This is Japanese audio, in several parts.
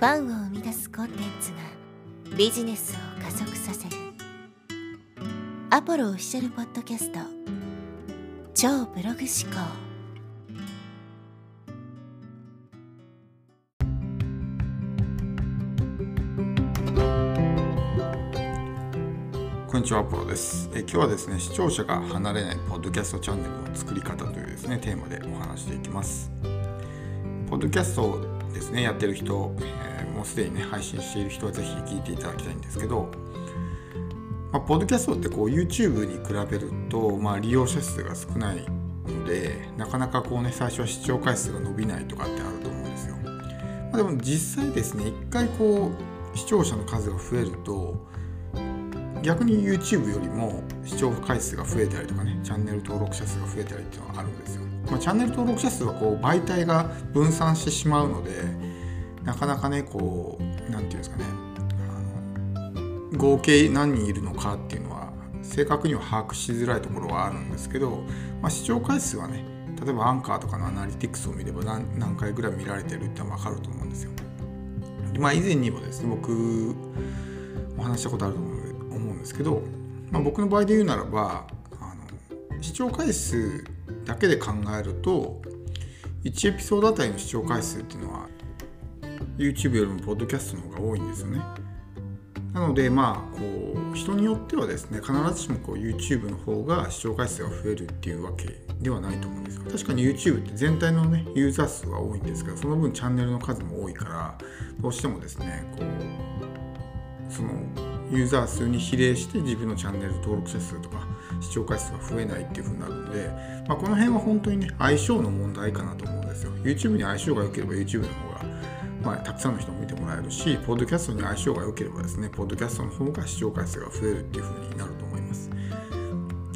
ファンを生み出すコンテンツがビジネスを加速させるアポロオフィシャルポッドキャスト超ブログ思考こんにちは、アポロですえ。今日はですね、視聴者が離れないポッドキャストチャンネルの作り方というですね、テーマでお話していきます。ポッドキャストですね、やってる人、えー、もうすでにね、配信している人はぜひ聞いていただきたいんですけど、まあ、ポッドキャストってこう YouTube に比べると、まあ、利用者数が少ないので、なかなかこうね、最初は視聴回数が伸びないとかってあると思うんですよ。まあ、でも実際ですね、一回こう、視聴者の数が増えると、逆に YouTube よりも視聴回数が増えたりとかね、チャンネル登録者数が増えたりっていうのはあるんですよ。まあ、チャンネル登録者数はこう媒体が分散してしまうのでなかなかねこう何て言うんですかねあの合計何人いるのかっていうのは正確には把握しづらいところはあるんですけど、まあ、視聴回数はね例えばアンカーとかのアナリティクスを見れば何何回ぐらい見られてるってのは分かると思うんですよ。まあ、以前にもですね僕お話したことあると思うんですけど、まあ、僕の場合で言うならばあの視聴回数だけで考えると1エピソードあたりの視聴回数っていうのは YouTube よりもポッドキャストの方が多いんですよね。なのでまあこう人によってはですね必ずしもこう YouTube の方が視聴回数が増えるっていうわけではないと思うんですよ。確かに YouTube って全体のねユーザー数は多いんですけどその分チャンネルの数も多いからどうしてもですねこうそのユーザー数に比例して自分のチャンネル登録者数とか視聴回数が増えないっていう風になるので、まあ、この辺は本当にね相性の問題かなと思うんですよ YouTube に相性が良ければ YouTube の方がまあ、たくさんの人も見てもらえるし、ポッドキャストに相性が良ければですね、ポッドキャストの方が視聴回数が増えるっていう風になると思います。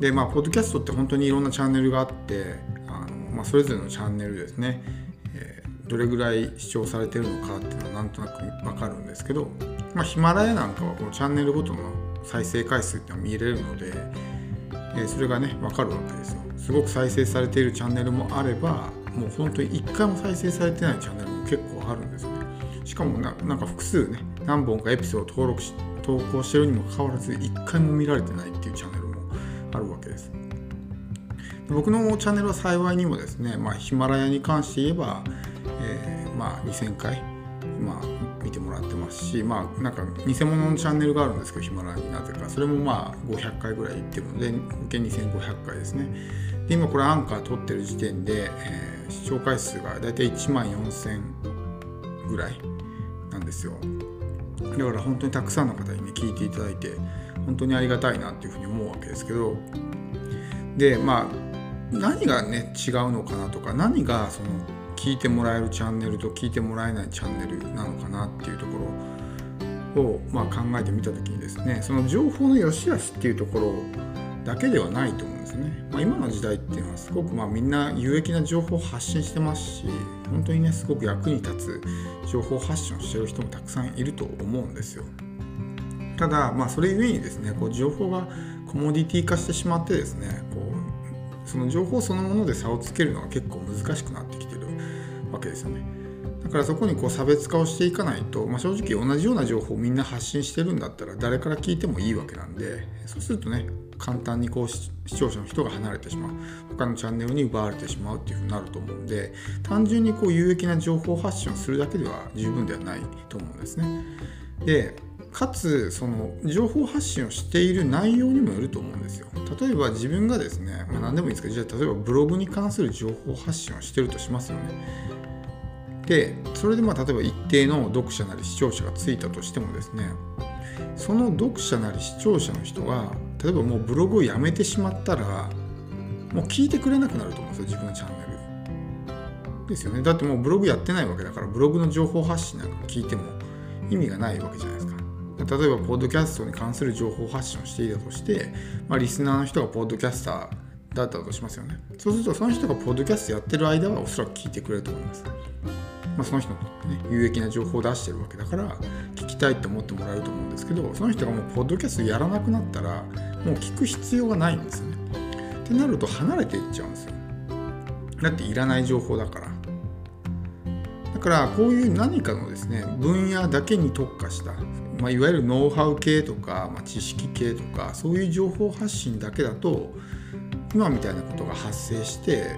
で、まあ、ポッドキャストって本当にいろんなチャンネルがあって、あのまあ、それぞれのチャンネルですね、えー、どれぐらい視聴されてるのかっていうのはなんとなくわかるんですけど、まあ、ヒマラヤなんかはこのチャンネルごとの再生回数っていうのは見れるので、えそれがね分かるわけですよ。すごく再生されているチャンネルもあればもう本当に1回も再生されてないチャンネルも結構あるんですよね。しかもなんか複数ね何本かエピソード登録し投稿してるにもかかわらず1回も見られてないっていうチャンネルもあるわけです。僕のチャンネルは幸いにもですね、まあ、ヒマラヤに関して言えば、えー、まあ2000回まあ、し、まあ、なんか偽物のチャンネルがあるんですけど、ヒマラヤになぜか、それもまあ500回ぐらいいってるので、合計2500回ですね。で、今これアンカー撮ってる時点で、えー、視聴回数が大体1万4000ぐらいなんですよ。だから本当にたくさんの方にね、聞いていただいて、本当にありがたいなっていうふうに思うわけですけど、で、まあ、何がね、違うのかなとか、何がその、聞いてもらえるチャンネルと聞いてもらえないチャンネルなのかなっていうところを、まあ、考えてみた時にですねその情報の良し悪しっていうところだけではないと思うんですね。まあ、今の時代っていうのはすごくまあみんな有益な情報を発信してますし本当にねすごく役に立つ情報発信をしてる人もたくさんいると思うんですよ。ただまあそれゆえにですねこう情報がコモディティ化してしまってですねこうその情報そのもので差をつけるのが結構難しくなってけですよね。だからそこにこう差別化をしていかないと、まあ、正直同じような情報をみんな発信してるんだったら誰から聞いてもいいわけなんでそうするとね簡単にこう視聴者の人が離れてしまう他のチャンネルに奪われてしまうっていうふうになると思うんで単純にこう有益な情報発信をするだけでは十分ではないと思うんですね。でかつその情報発信をしている内容にもよると思うんですよ。例えば自分がですね、まあ、何でもいいんですけどじゃあ例えばブログに関する情報発信をしてるとしますよね。でそれでまあ例えば一定の読者なり視聴者がついたとしてもですねその読者なり視聴者の人が例えばもうブログをやめてしまったらもう聞いてくれなくなると思うんですよ自分のチャンネル。ですよね。だってもうブログやってないわけだからブログの情報発信なんか聞いても意味がないわけじゃないですか。例えばポッドキャストに関する情報発信をしていたとして、まあ、リスナーの人がポッドキャスターだったとしますよね。そうするとその人がポッドキャストやってる間はおそらく聞いてくれると思います。まあ、その人にとってね有益な情報を出してるわけだから聞きたいって思ってもらえると思うんですけどその人がもうポッドキャストやらなくなったらもう聞く必要がないんですよね。ってなると離れていっちゃうんですよ。だっていらない情報だから。だからこういう何かのですね分野だけに特化した、まあ、いわゆるノウハウ系とか、まあ、知識系とかそういう情報発信だけだと今みたいなことが発生して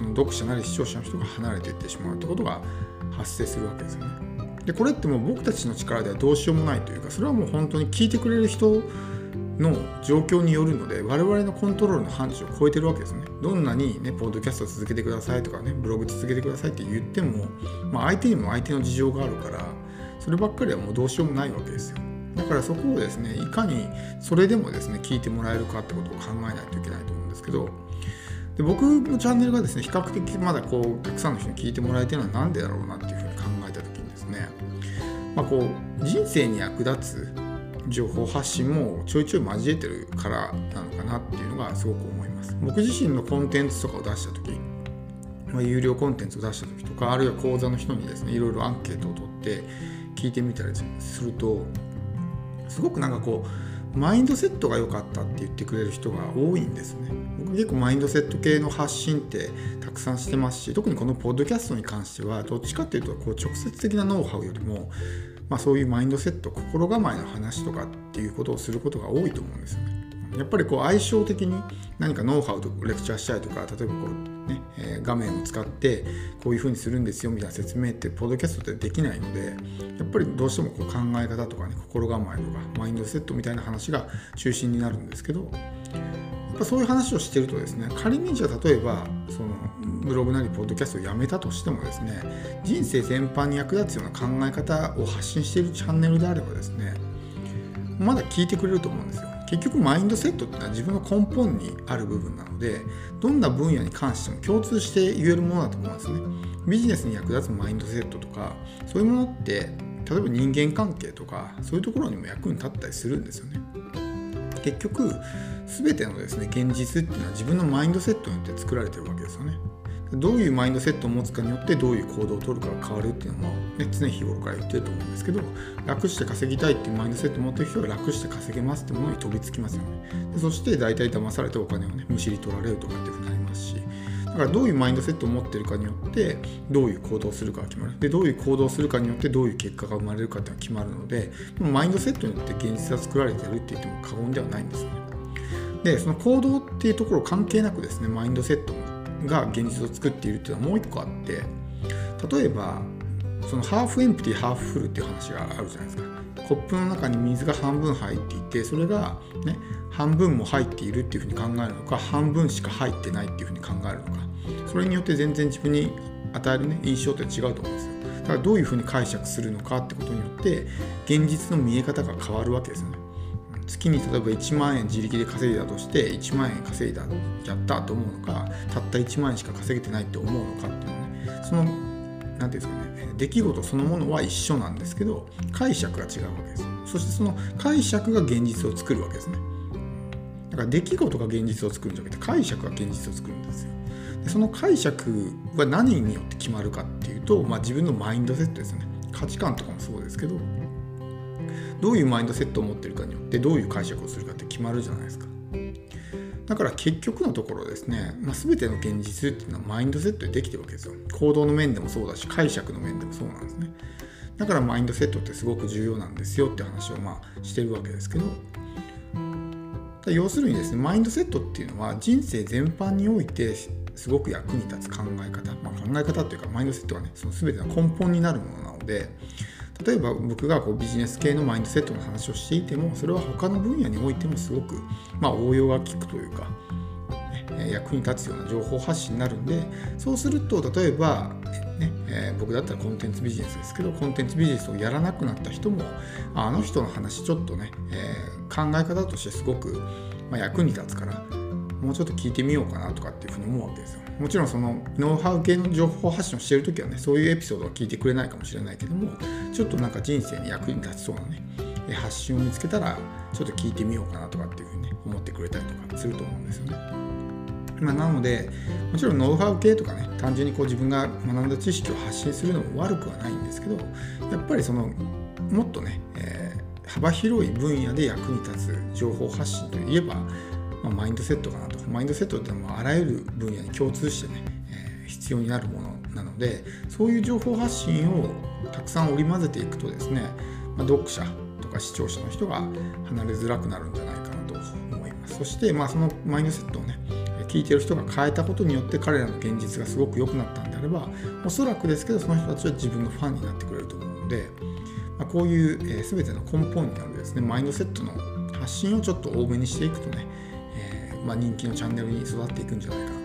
その読者なり視聴者の人が離れていってしまうってことが発生するわけですよね。でこれってもう僕たちの力ではどうしようもないというかそれはもう本当に聞いてくれる人の状況によるので我々のコントロールの範疇を超えてるわけですね。どんなにねポッドキャスト続けてくださいとかねブログ続けてくださいって言っても、まあ、相手にも相手の事情があるからそればっかりはもうどうしようもないわけですよ。だからそこをですねいかにそれでもですね聞いてもらえるかってことを考えないといけないと思うんですけどで僕のチャンネルがですね比較的まだこうたくさんの人に聞いてもらえてるのは何でだろうなっていうふうに考えた時にですね、まあ、こう人生に役立つ情報発信もちょいちょい交えてるからなのかなっていうのがすごく思います。僕自身のコンテンツとかを出した時、まあ、有料コンテンツを出した時とかあるいは講座の人にですねいろいろアンケートを取って聞いてみたりするとすごくなんかこうマインドセットが良かったって言ってくれる人が多いんですね僕結構マインドセット系の発信ってたくさんしてますし特にこのポッドキャストに関してはどっちかっていうとこう直接的なノウハウよりもまあ、そういうマインドセット心構えの話とかっていうことをすることが多いと思うんですよね。やっぱりこう相性的に何かノウハウとレクチャーしたりとか例えばこうね、えー、画面を使ってこういうふうにするんですよみたいな説明ってポッドキャストってできないのでやっぱりどうしてもこう考え方とかね心構えとかマインドセットみたいな話が中心になるんですけどやっぱそういう話をしてるとですね仮にじゃあ例えばそのブログなりポッドキャストをやめたとしてもですね人生全般に役立つような考え方を発信しているチャンネルであればですねまだ聞いてくれると思うんですよ。結局マインドセットっていうのは自分の根本にある部分なのでどんな分野に関しても共通して言えるものだと思うんですねビジネスに役立つマインドセットとかそういうものって例えば人間関係とかそういうところにも役に立ったりするんですよね結局全てのですね現実っていうのは自分のマインドセットによって作られてるわけですよね。どういうマインドセットを持つかによってどういう行動をとるかが変わるっていうのも、ね、常日頃から言ってると思うんですけど楽して稼ぎたいっていうマインドセットを持ってる人は楽して稼げますってものに飛びつきますよね。でそして大体騙されてお金をねむしり取られるとかっていうふうになりますしだからどういうマインドセットを持ってるかによってどういう行動をするかが決まる。でどういう行動をするかによってどういう結果が生まれるかっていうのが決まるのでマインドセットによって現実が作られてるって言っても過言ではないんですね。でその行動っていうところ関係なくですねマインドセットが現実を作っているっていうのはもう一個あって例えばその half empty half full っていう話があるじゃないですか。コップの中に水が半分入っていてそれがね半分も入っているっていうふうに考えるのか半分しか入ってないっていうふうに考えるのか。それによって全然自分に与えるね印象って違うと思うんですよ。だからどういうふうに解釈するのかってことによって現実の見え方が変わるわけですよね。月に例えば1万円自力で稼いだとして1万円稼いだやったと思うのかたった1万円しか稼げてないって思うのかっていうのね。その何て言うんですかね。出来事そのものは一緒なんですけど解釈が違うわけです。そしてその解釈が現実を作るわけですね。だから出来事が現実を作るんじゃなくて解釈が現実を作るんですよ。でその解釈は何によって決まるかっていうと、まあ、自分のマインドセットですね。価値観とかもそうですけどどういうマインドセットを持ってるかによってどういう解釈をするかって決まるじゃないですか。だから結局のところですね、まあ、全ての現実っていうのはマインドセットでできてるわけですよ。行動の面でもそうだし解釈の面でもそうなんですね。だからマインドセットってすごく重要なんですよって話をまあしてるわけですけど。要するにですねマインドセットっていうのは人生全般においてすごく役に立つ考え方、まあ、考え方っていうかマインドセットはねその全ての根本になるものなので例えば僕がこうビジネス系のマインドセットの話をしていてもそれは他の分野においてもすごく、まあ、応用が利くというか、ね、役に立つような情報発信になるんでそうすると例えば、ねえー、僕だったらコンテンツビジネスですけどコンテンツビジネスをやらなくなった人もあの人の話ちょっとね、えー、考え方としてすごく、まあ、役に立つからもうちょっと聞いてみようかなとかっていうふうに思うわけですよ。もちろんそのノウハウ系の情報発信をしてる時はねそういうエピソードは聞いてくれないかもしれないけどもちょっとなんか人生に役に立ちそうなね発信を見つけたらちょっと聞いてみようかなとかっていうふうにね思ってくれたりとかすると思うんですよね。まあ、なのでもちろんノウハウ系とかね単純にこう自分が学んだ知識を発信するのも悪くはないんですけどやっぱりそのもっとね、えー、幅広い分野で役に立つ情報発信といえばまあ、マインドセットかなと。マインドセットってのはあらゆる分野に共通してね、えー、必要になるものなのでそういう情報発信をたくさん織り交ぜていくとですね、まあ、読者とか視聴者の人が離れづらくなるんじゃないかなと思います。そして、まあ、そのマインドセットをね聞いてる人が変えたことによって彼らの現実がすごく良くなったんであればおそらくですけどその人たちは自分のファンになってくれると思うので、ま、こういう、え、全ての根本になるですねマインドセットの発信をちょっと多めにしていくとね、まあ、人気のチャンネルに育っていくんじゃないか